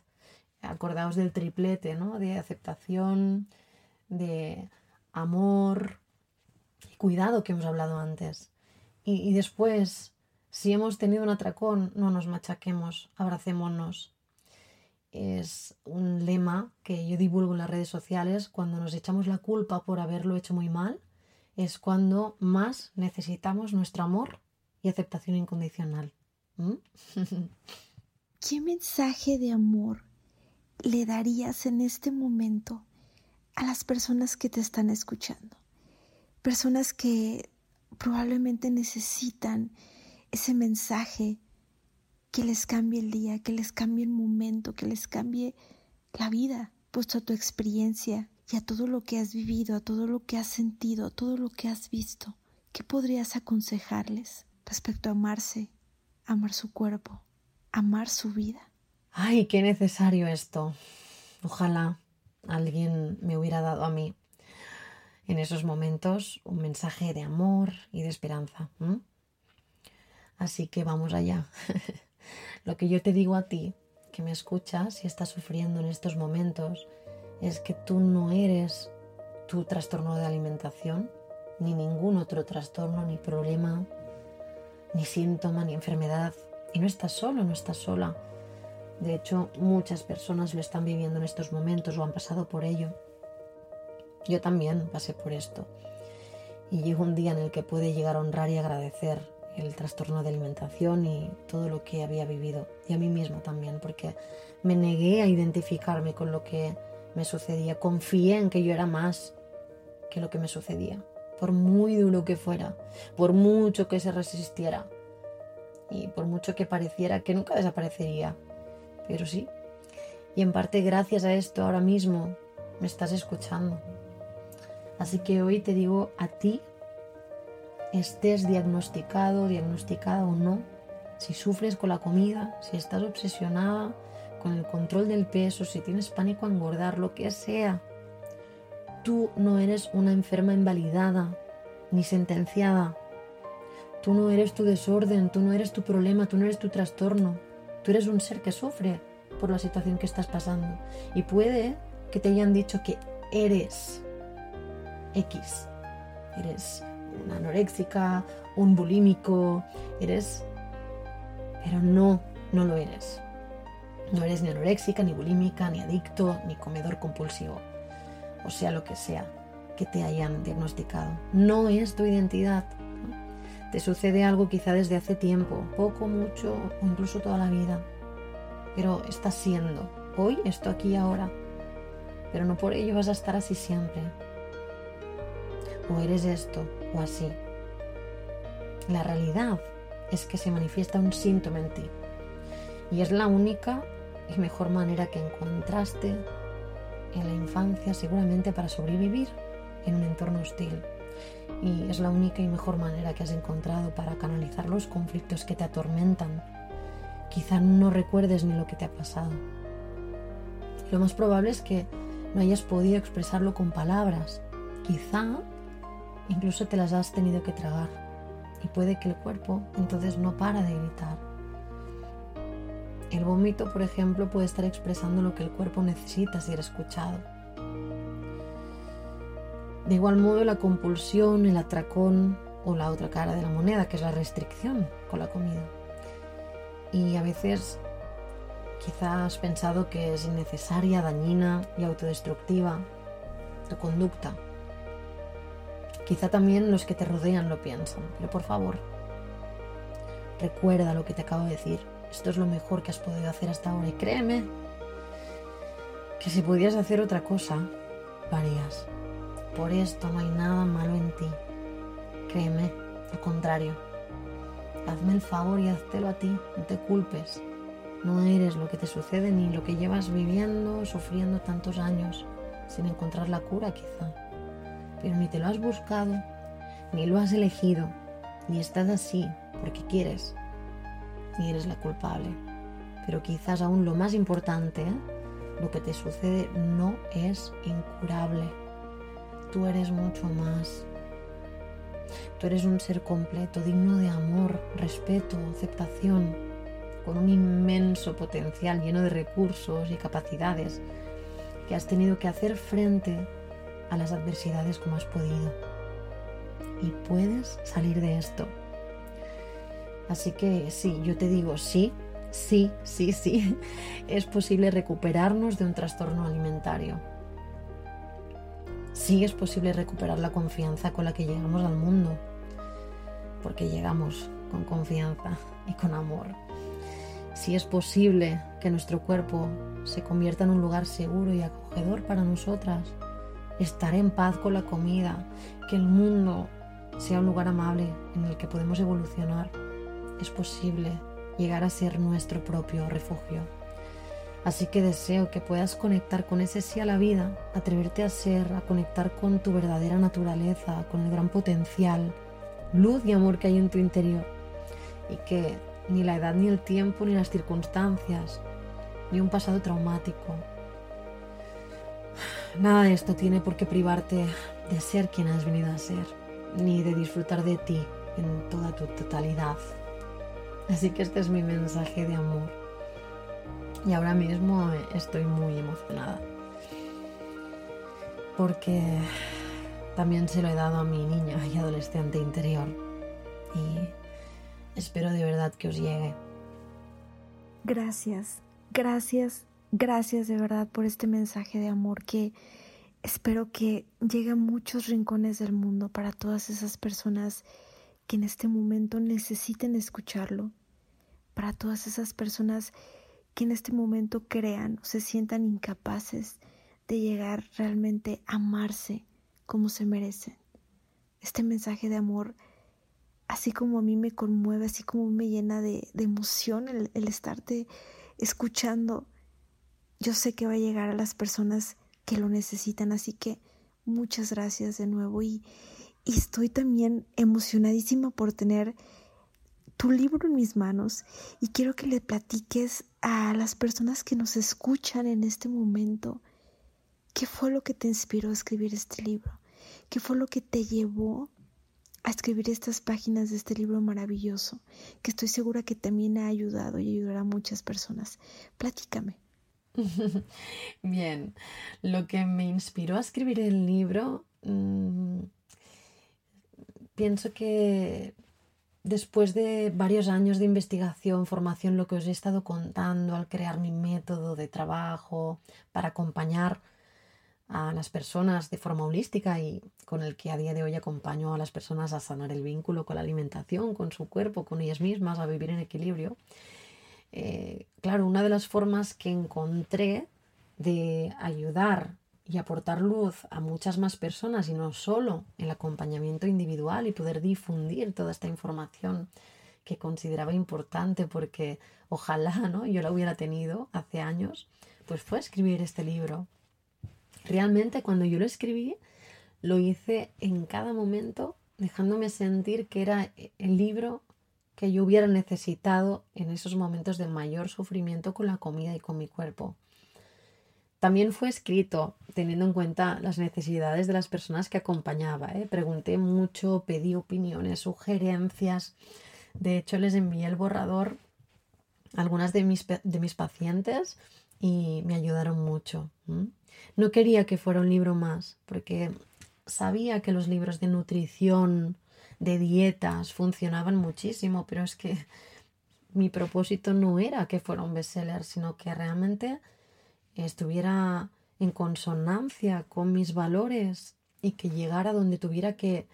Acordaos del triplete, ¿no? De aceptación, de amor y cuidado que hemos hablado antes. Y, después, si hemos tenido un atracón, no nos machaquemos, abracémonos es un lema que yo divulgo en las redes sociales. Cuando nos echamos la culpa por haberlo hecho muy mal, es cuando más necesitamos nuestro amor y aceptación incondicional. ¿Mm? ¿Qué mensaje de amor le darías en este momento a las personas que te están escuchando? Personas que probablemente necesitan ese mensaje que les cambie el día, que les cambie el momento, que les cambie la vida, puesto a tu experiencia y a todo lo que has vivido, a todo lo que has sentido, a todo lo que has visto. ¿Qué podrías aconsejarles respecto a amarse, amar su cuerpo, amar su vida? Ay, qué necesario esto. Ojalá alguien me hubiera dado a mí en esos momentos un mensaje de amor y de esperanza. Así que vamos allá. Lo que yo te digo a ti, que me escuchas y estás sufriendo en estos momentos, es que tú no eres tu trastorno de alimentación, ni ningún otro trastorno, ni problema, ni síntoma, ni enfermedad. Y no estás solo, no estás sola. De hecho, muchas personas lo están viviendo en estos momentos o han pasado por ello. Yo también pasé por esto. Y llegó un día en el que puede llegar a honrar y agradecer el trastorno de alimentación y todo lo que había vivido. Y a mí misma también, porque me negué a identificarme con lo que me sucedía. Confié en que yo era más que lo que me sucedía, por muy duro que fuera, por mucho que se resistiera y por mucho que pareciera que nunca desaparecería. Pero sí. Y en parte gracias a esto ahora mismo me estás escuchando. Así que hoy te digo a ti, estés diagnosticado, diagnosticada o no, si sufres con la comida, si estás obsesionada con el control del peso, si tienes pánico a engordar, lo que sea, tú no eres una enferma invalidada ni sentenciada. Tú no eres tu desorden, tú no eres tu problema, tú no eres tu trastorno. Tú eres un ser que sufre por la situación que estás pasando. Y puede que te hayan dicho que eres X. Eres una anoréxica, un bulímico, eres... Pero no, no lo eres. No eres ni anoréxica, ni bulímica, ni adicto, ni comedor compulsivo. O sea, lo que sea que te hayan diagnosticado. No es tu identidad. Te sucede algo quizá desde hace tiempo, poco, mucho o incluso toda la vida. Pero estás siendo. Hoy, esto aquí ahora. Pero no por ello vas a estar así siempre. O eres esto o así. La realidad es que se manifiesta un síntoma en ti. Y es la única y mejor manera que encontraste en la infancia seguramente para sobrevivir en un entorno hostil. Y es la única y mejor manera que has encontrado para canalizar los conflictos que te atormentan. Quizá no recuerdes ni lo que te ha pasado. Lo más probable es que no hayas podido expresarlo con palabras. Quizá incluso te las has tenido que tragar. Y puede que el cuerpo entonces no para de gritar. El vómito, por ejemplo, puede estar expresando lo que el cuerpo necesita ser escuchado. De igual modo, la compulsión, el atracón o la otra cara de la moneda, que es la restricción con la comida. Y a veces quizás has pensado que es innecesaria, dañina y autodestructiva tu conducta. Quizá también los que te rodean lo piensan, pero por favor, recuerda lo que te acabo de decir. Esto es lo mejor que has podido hacer hasta ahora y créeme que si pudieras hacer otra cosa, lo harías. Por esto no hay nada malo en ti. Créeme, al contrario. Hazme el favor y háztelo a ti, no te culpes. No eres lo que te sucede ni lo que llevas viviendo, sufriendo tantos años, sin encontrar la cura quizá. Pero ni te lo has buscado, ni lo has elegido, ni estás así porque quieres, ni eres la culpable. Pero quizás aún lo más importante, ¿eh? lo que te sucede no es incurable tú eres mucho más. Tú eres un ser completo, digno de amor, respeto, aceptación, con un inmenso potencial lleno de recursos y capacidades que has tenido que hacer frente a las adversidades como has podido. Y puedes salir de esto. Así que sí, yo te digo sí, sí, sí, sí, es posible recuperarnos de un trastorno alimentario sí es posible recuperar la confianza con la que llegamos al mundo, porque llegamos con confianza y con amor. Sí es posible que nuestro cuerpo se convierta en un lugar seguro y acogedor para nosotras, estar en paz con la comida, que el mundo sea un lugar amable en el que podemos evolucionar. Es posible llegar a ser nuestro propio refugio. Así que deseo que puedas conectar con ese sí a la vida, atreverte a ser, a conectar con tu verdadera naturaleza, con el gran potencial, luz y amor que hay en tu interior. Y que ni la edad, ni el tiempo, ni las circunstancias, ni un pasado traumático, nada de esto tiene por qué privarte de ser quien has venido a ser, ni de disfrutar de ti en toda tu totalidad. Así que este es mi mensaje de amor y ahora mismo estoy muy emocionada. Porque también se lo he dado a mi niña y adolescente interior. Y espero de verdad que os llegue. Gracias, gracias, gracias de verdad por este mensaje de amor que espero que llegue a muchos rincones del mundo para todas esas personas que en este momento necesiten escucharlo. Para todas esas personas que en este momento crean o se sientan incapaces de llegar realmente a amarse como se merecen. Este mensaje de amor, así como a mí me conmueve, así como me llena de, emoción el, el estarte escuchando, yo sé que va a llegar a las personas que lo necesitan, así que muchas gracias de nuevo y, y estoy también emocionadísima por tener tu libro en mis manos y quiero que le platiques a las personas que nos escuchan en este momento qué fue lo que te inspiró a escribir este libro, qué fue lo que te llevó a escribir estas páginas de este libro maravilloso, que estoy segura que también ha ayudado y ayudará a muchas personas. Platícame. Bien, lo que me inspiró a escribir el libro, mm, pienso que después de varios años de investigación, formación, lo que os he estado contando al crear mi método de trabajo para acompañar a las personas de forma holística y con el que a día de hoy acompaño a las personas a sanar el vínculo con la alimentación, con su cuerpo, con ellas mismas, a vivir en equilibrio. Eh, claro, una de las formas que encontré de ayudar y aportar luz a muchas más personas y no solo el acompañamiento individual y poder difundir toda esta información que consideraba importante porque ojalá ¿no? yo la hubiera tenido hace años, pues fue escribir este libro. Realmente cuando yo lo escribí, lo hice en cada momento dejándome sentir que era el libro que yo hubiera necesitado en esos momentos de mayor sufrimiento con la comida y con mi cuerpo. También fue escrito teniendo en cuenta las necesidades de las personas que acompañaba. ¿eh? Pregunté mucho, pedí opiniones, sugerencias. De hecho, les envié el borrador a algunas de mis, de mis pacientes y me ayudaron mucho. No quería que fuera un libro más, porque sabía que los libros de nutrición, de dietas, funcionaban muchísimo, pero es que mi propósito no era que fuera un bestseller, sino que realmente estuviera en consonancia con mis valores y que llegara donde tuviera que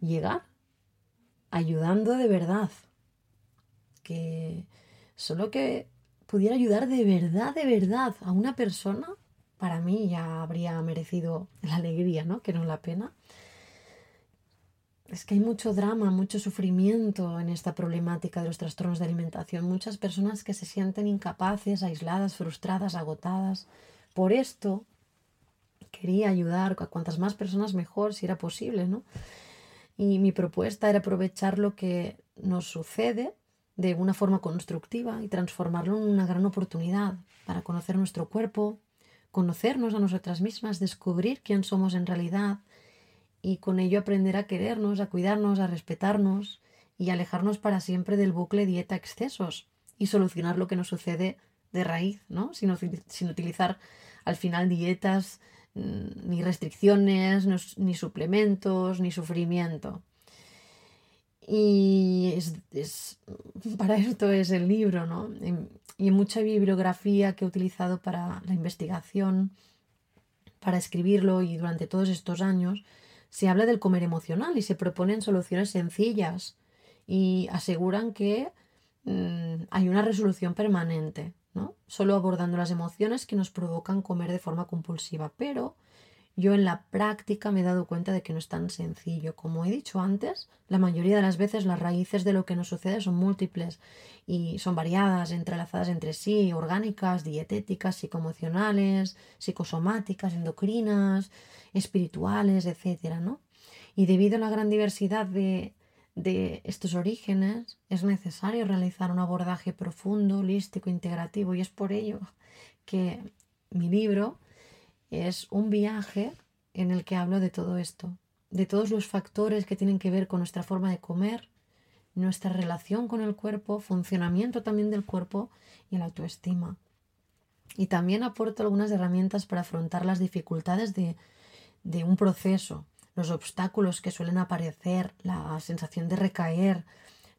llegar, ayudando de verdad. Que solo que pudiera ayudar de verdad, de verdad a una persona, para mí ya habría merecido la alegría, ¿no? Que no la pena. Es que hay mucho drama, mucho sufrimiento en esta problemática de los trastornos de alimentación. Muchas personas que se sienten incapaces, aisladas, frustradas, agotadas. Por esto quería ayudar a cuantas más personas mejor, si era posible, ¿no? Y mi propuesta era aprovechar lo que nos sucede de una forma constructiva y transformarlo en una gran oportunidad para conocer nuestro cuerpo, conocernos a nosotras mismas, descubrir quién somos en realidad y con ello aprender a querernos, a cuidarnos, a respetarnos y alejarnos para siempre del bucle dieta excesos y solucionar lo que nos sucede de raíz, ¿no? Sin, utilizar al final dietas, mm, ni restricciones, ni suplementos, ni sufrimiento. Y es, para esto es el libro, ¿no? Y mucha bibliografía que he utilizado para la investigación, para escribirlo y durante todos estos años, se habla del comer emocional y se proponen soluciones sencillas y aseguran que mm, hay una resolución permanente, ¿no? Solo abordando las emociones que nos provocan comer de forma compulsiva. Pero yo en la práctica me he dado cuenta de que no es tan sencillo. Como he dicho antes, la mayoría de las veces las raíces de lo que nos sucede son múltiples y son variadas, entrelazadas entre sí, orgánicas, dietéticas, psicoemocionales, psicosomáticas, endocrinas, espirituales, etcétera, ¿no? Y debido a la gran diversidad de, de estos orígenes, es necesario realizar un abordaje profundo, holístico, integrativo, y es por ello que mi libro es un viaje en el que hablo de todo esto, de todos los factores que tienen que ver con nuestra forma de comer, nuestra relación con el cuerpo, funcionamiento también del cuerpo y la autoestima. Y también aporto algunas herramientas para afrontar las dificultades de, de un proceso, los obstáculos que suelen aparecer, la sensación de recaer,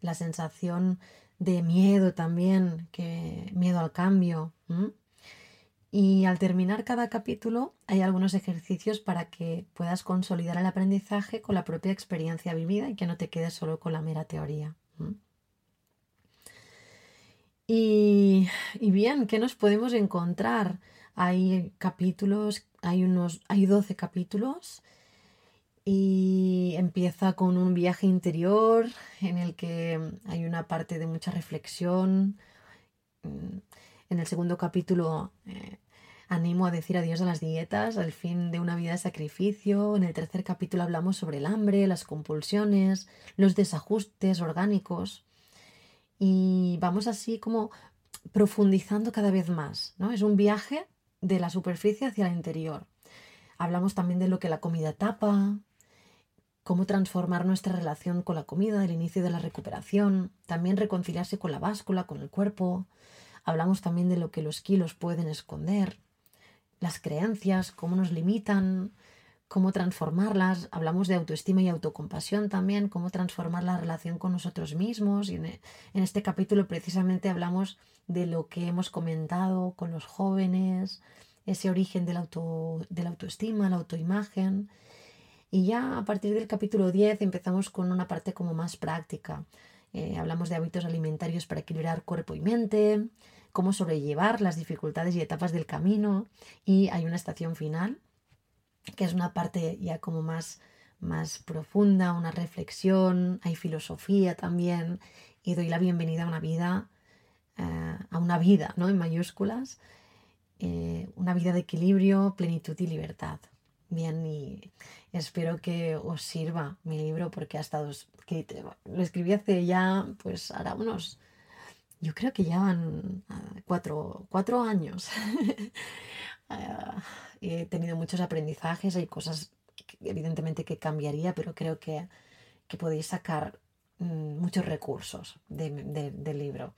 la sensación de miedo también, que miedo al cambio. Y al terminar cada capítulo hay algunos ejercicios para que puedas consolidar el aprendizaje con la propia experiencia vivida y que no te quedes solo con la mera teoría. Y, y, bien, ¿qué nos podemos encontrar? Hay capítulos, hay unos, hay 12 capítulos y empieza con un viaje interior en el que hay una parte de mucha reflexión. En el segundo capítulo eh, animo a decir adiós a las dietas, al fin de una vida de sacrificio. En el tercer capítulo hablamos sobre el hambre, las compulsiones, los desajustes orgánicos. Y vamos así como profundizando cada vez más, ¿no? Es un viaje de la superficie hacia el interior. Hablamos también de lo que la comida tapa, cómo transformar nuestra relación con la comida, el inicio de la recuperación, también reconciliarse con la báscula, con el cuerpo. Hablamos también de lo que los kilos pueden esconder, las creencias, cómo nos limitan, cómo transformarlas. Hablamos de autoestima y autocompasión también, cómo transformar la relación con nosotros mismos. Y en, e, este capítulo precisamente hablamos de lo que hemos comentado con los jóvenes, ese origen del auto, de la autoestima, la autoimagen. Y ya a partir del capítulo 10 empezamos con una parte como más práctica. Eh, hablamos de hábitos alimentarios para equilibrar cuerpo y mente, cómo sobrellevar las dificultades y etapas del camino. Y hay una estación final que es una parte ya como más, más profunda, una reflexión, hay filosofía también, y doy la bienvenida a una vida, eh, a una vida, ¿no? En mayúsculas, eh, una vida de equilibrio, plenitud y libertad. Bien, y espero que os sirva mi libro porque ha estado, que lo escribí hace ya, pues hará unos, yo creo que ya van ah, cuatro, cuatro años. Ah, he tenido muchos aprendizajes, hay cosas evidentemente que cambiaría, pero creo que, podéis sacar mm, muchos recursos del libro.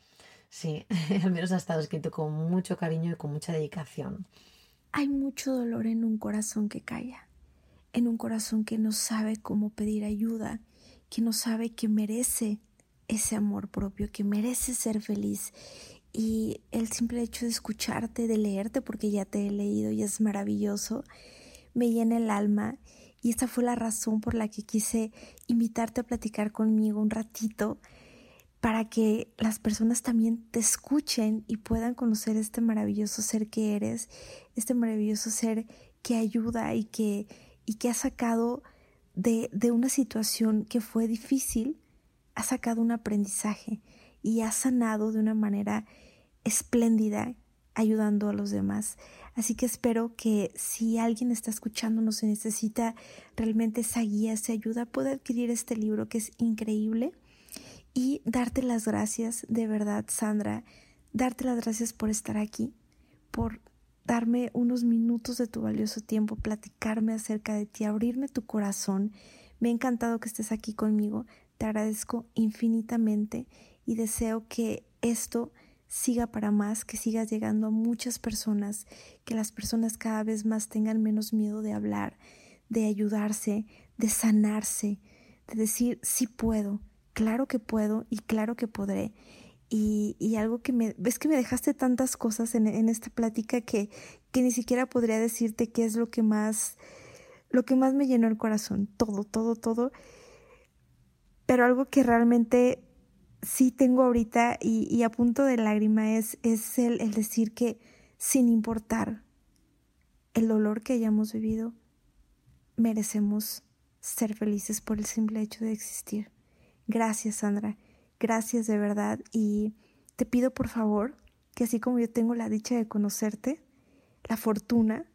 Sí, al menos ha estado escrito con mucho cariño y con mucha dedicación. Hay mucho dolor en un corazón que calla, en un corazón que no sabe cómo pedir ayuda, que no sabe que merece ese amor propio, que merece ser feliz. Y el simple hecho de escucharte, de leerte, porque ya te he leído y es maravilloso, me llena el alma. Y esta fue la razón por la que quise invitarte a platicar conmigo un ratito para que las personas también te escuchen y puedan conocer este maravilloso ser que eres, este maravilloso ser que ayuda y que, y que ha sacado de, de una situación que fue difícil, ha sacado un aprendizaje y ha sanado de una manera espléndida ayudando a los demás. Así que espero que si alguien está escuchándonos y necesita realmente esa guía, esa ayuda, pueda adquirir este libro que es increíble y darte las gracias de verdad, Sandra, darte las gracias por estar aquí, por darme unos minutos de tu valioso tiempo, platicarme acerca de ti, abrirme tu corazón. Me ha encantado que estés aquí conmigo. Te agradezco infinitamente y deseo que esto siga para más, que sigas llegando a muchas personas, que las personas cada vez más tengan menos miedo de hablar, de ayudarse, de sanarse, de decir sí puedo, claro que puedo y claro que podré. Y, y algo que me, ves que me dejaste tantas cosas en, en esta plática que, que ni siquiera podría decirte qué es lo que más, lo que más me llenó el corazón, todo, todo, todo. Pero algo que realmente sí tengo ahorita y, a punto de lágrima es, es el, el decir que sin importar el dolor que hayamos vivido, merecemos ser felices por el simple hecho de existir. Gracias, Sandra. Gracias de verdad. Y te pido por favor que así como yo tengo la dicha de conocerte, la fortuna,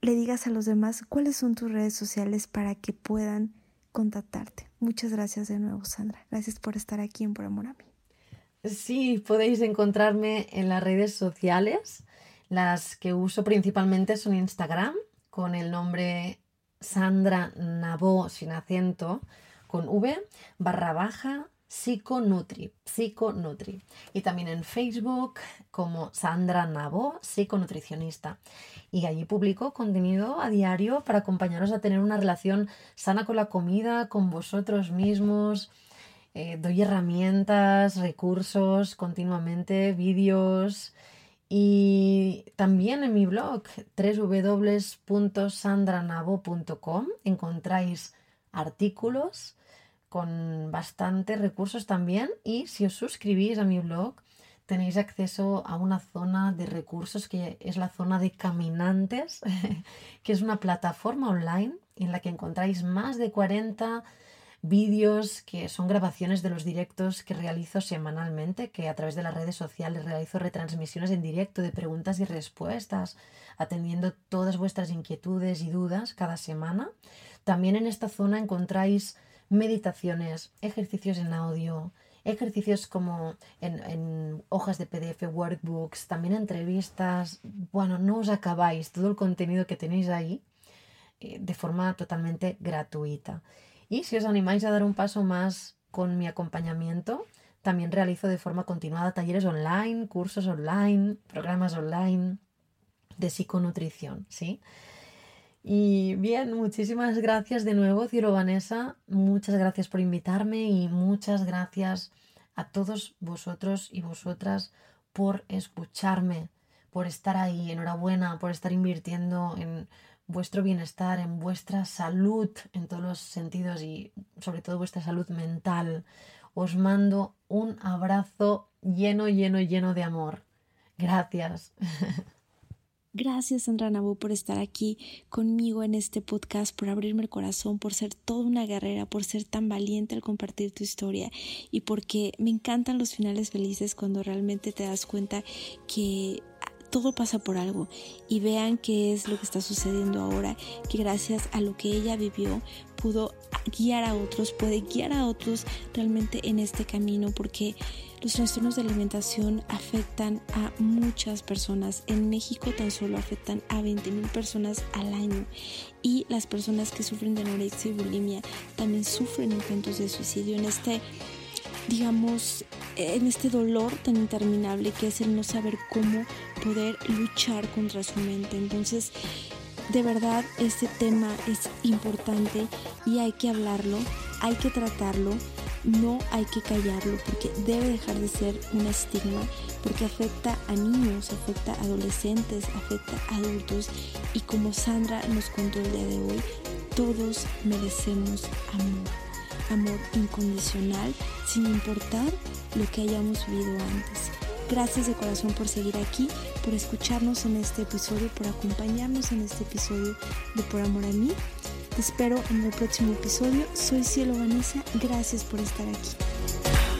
le digas a los demás cuáles son tus redes sociales para que puedan contactarte. Muchas gracias de nuevo, Sandra. Gracias por estar aquí en Por Amor a mí. Sí, podéis encontrarme en las redes sociales. Las que uso principalmente son Instagram, con el nombre Sandra Nabó sin acento, con V, barra baja, Psiconutri, Psiconutri. Y también en Facebook como Sandra Nabó, psiconutricionista. Y allí publico contenido a diario para acompañaros a tener una relación sana con la comida, con vosotros mismos. Eh, doy herramientas, recursos continuamente, vídeos. Y también en mi blog www.sandranabo.com encontráis artículos con bastantes recursos también y si os suscribís a mi blog tenéis acceso a una zona de recursos que es la zona de caminantes, que es una plataforma online en la que encontráis más de 40 vídeos que son grabaciones de los directos que realizo semanalmente, que a través de las redes sociales realizo retransmisiones en directo de preguntas y respuestas, atendiendo todas vuestras inquietudes y dudas cada semana. También en esta zona encontráis meditaciones, ejercicios en audio, ejercicios como en, hojas de PDF, workbooks, también entrevistas. Bueno, no os acabáis todo el contenido que tenéis ahí eh, de forma totalmente gratuita. Y si os animáis a dar un paso más con mi acompañamiento, también realizo de forma continuada talleres online, cursos online, programas online de psiconutrición, ¿sí? Y bien, muchísimas gracias de nuevo, Cielo Vanessa. Muchas gracias por invitarme y muchas gracias a todos vosotros y vosotras por escucharme, por estar ahí. Enhorabuena por estar invirtiendo en vuestro bienestar, en vuestra salud en todos los sentidos y sobre todo vuestra salud mental. Os mando un abrazo lleno, lleno, lleno de amor. Gracias. Gracias, Sandra Nabú, por estar aquí conmigo en este podcast, por abrirme el corazón, por ser toda una guerrera, por ser tan valiente al compartir tu historia y porque me encantan los finales felices cuando realmente te das cuenta que todo pasa por algo y vean qué es lo que está sucediendo ahora, que gracias a lo que ella vivió pudo guiar a otros, puede guiar a otros realmente en este camino porque los trastornos de alimentación afectan a muchas personas. En México tan solo afectan a 20 mil personas al año y las personas que sufren de anorexia y bulimia también sufren intentos de suicidio en este digamos, en este dolor tan interminable que es el no saber cómo poder luchar contra su mente. Entonces, de verdad, este tema es importante y hay que hablarlo, hay que tratarlo, no hay que callarlo porque debe dejar de ser un estigma, porque afecta a niños, afecta a adolescentes, afecta a adultos y como Sandra nos contó el día de hoy, todos merecemos amor amor incondicional sin importar lo que hayamos vivido antes. Gracias de corazón por seguir aquí, por escucharnos en este episodio, por acompañarnos en este episodio de Por Amor a mí. Te espero en el próximo episodio. Soy Cielo Vanessa. Gracias por estar aquí.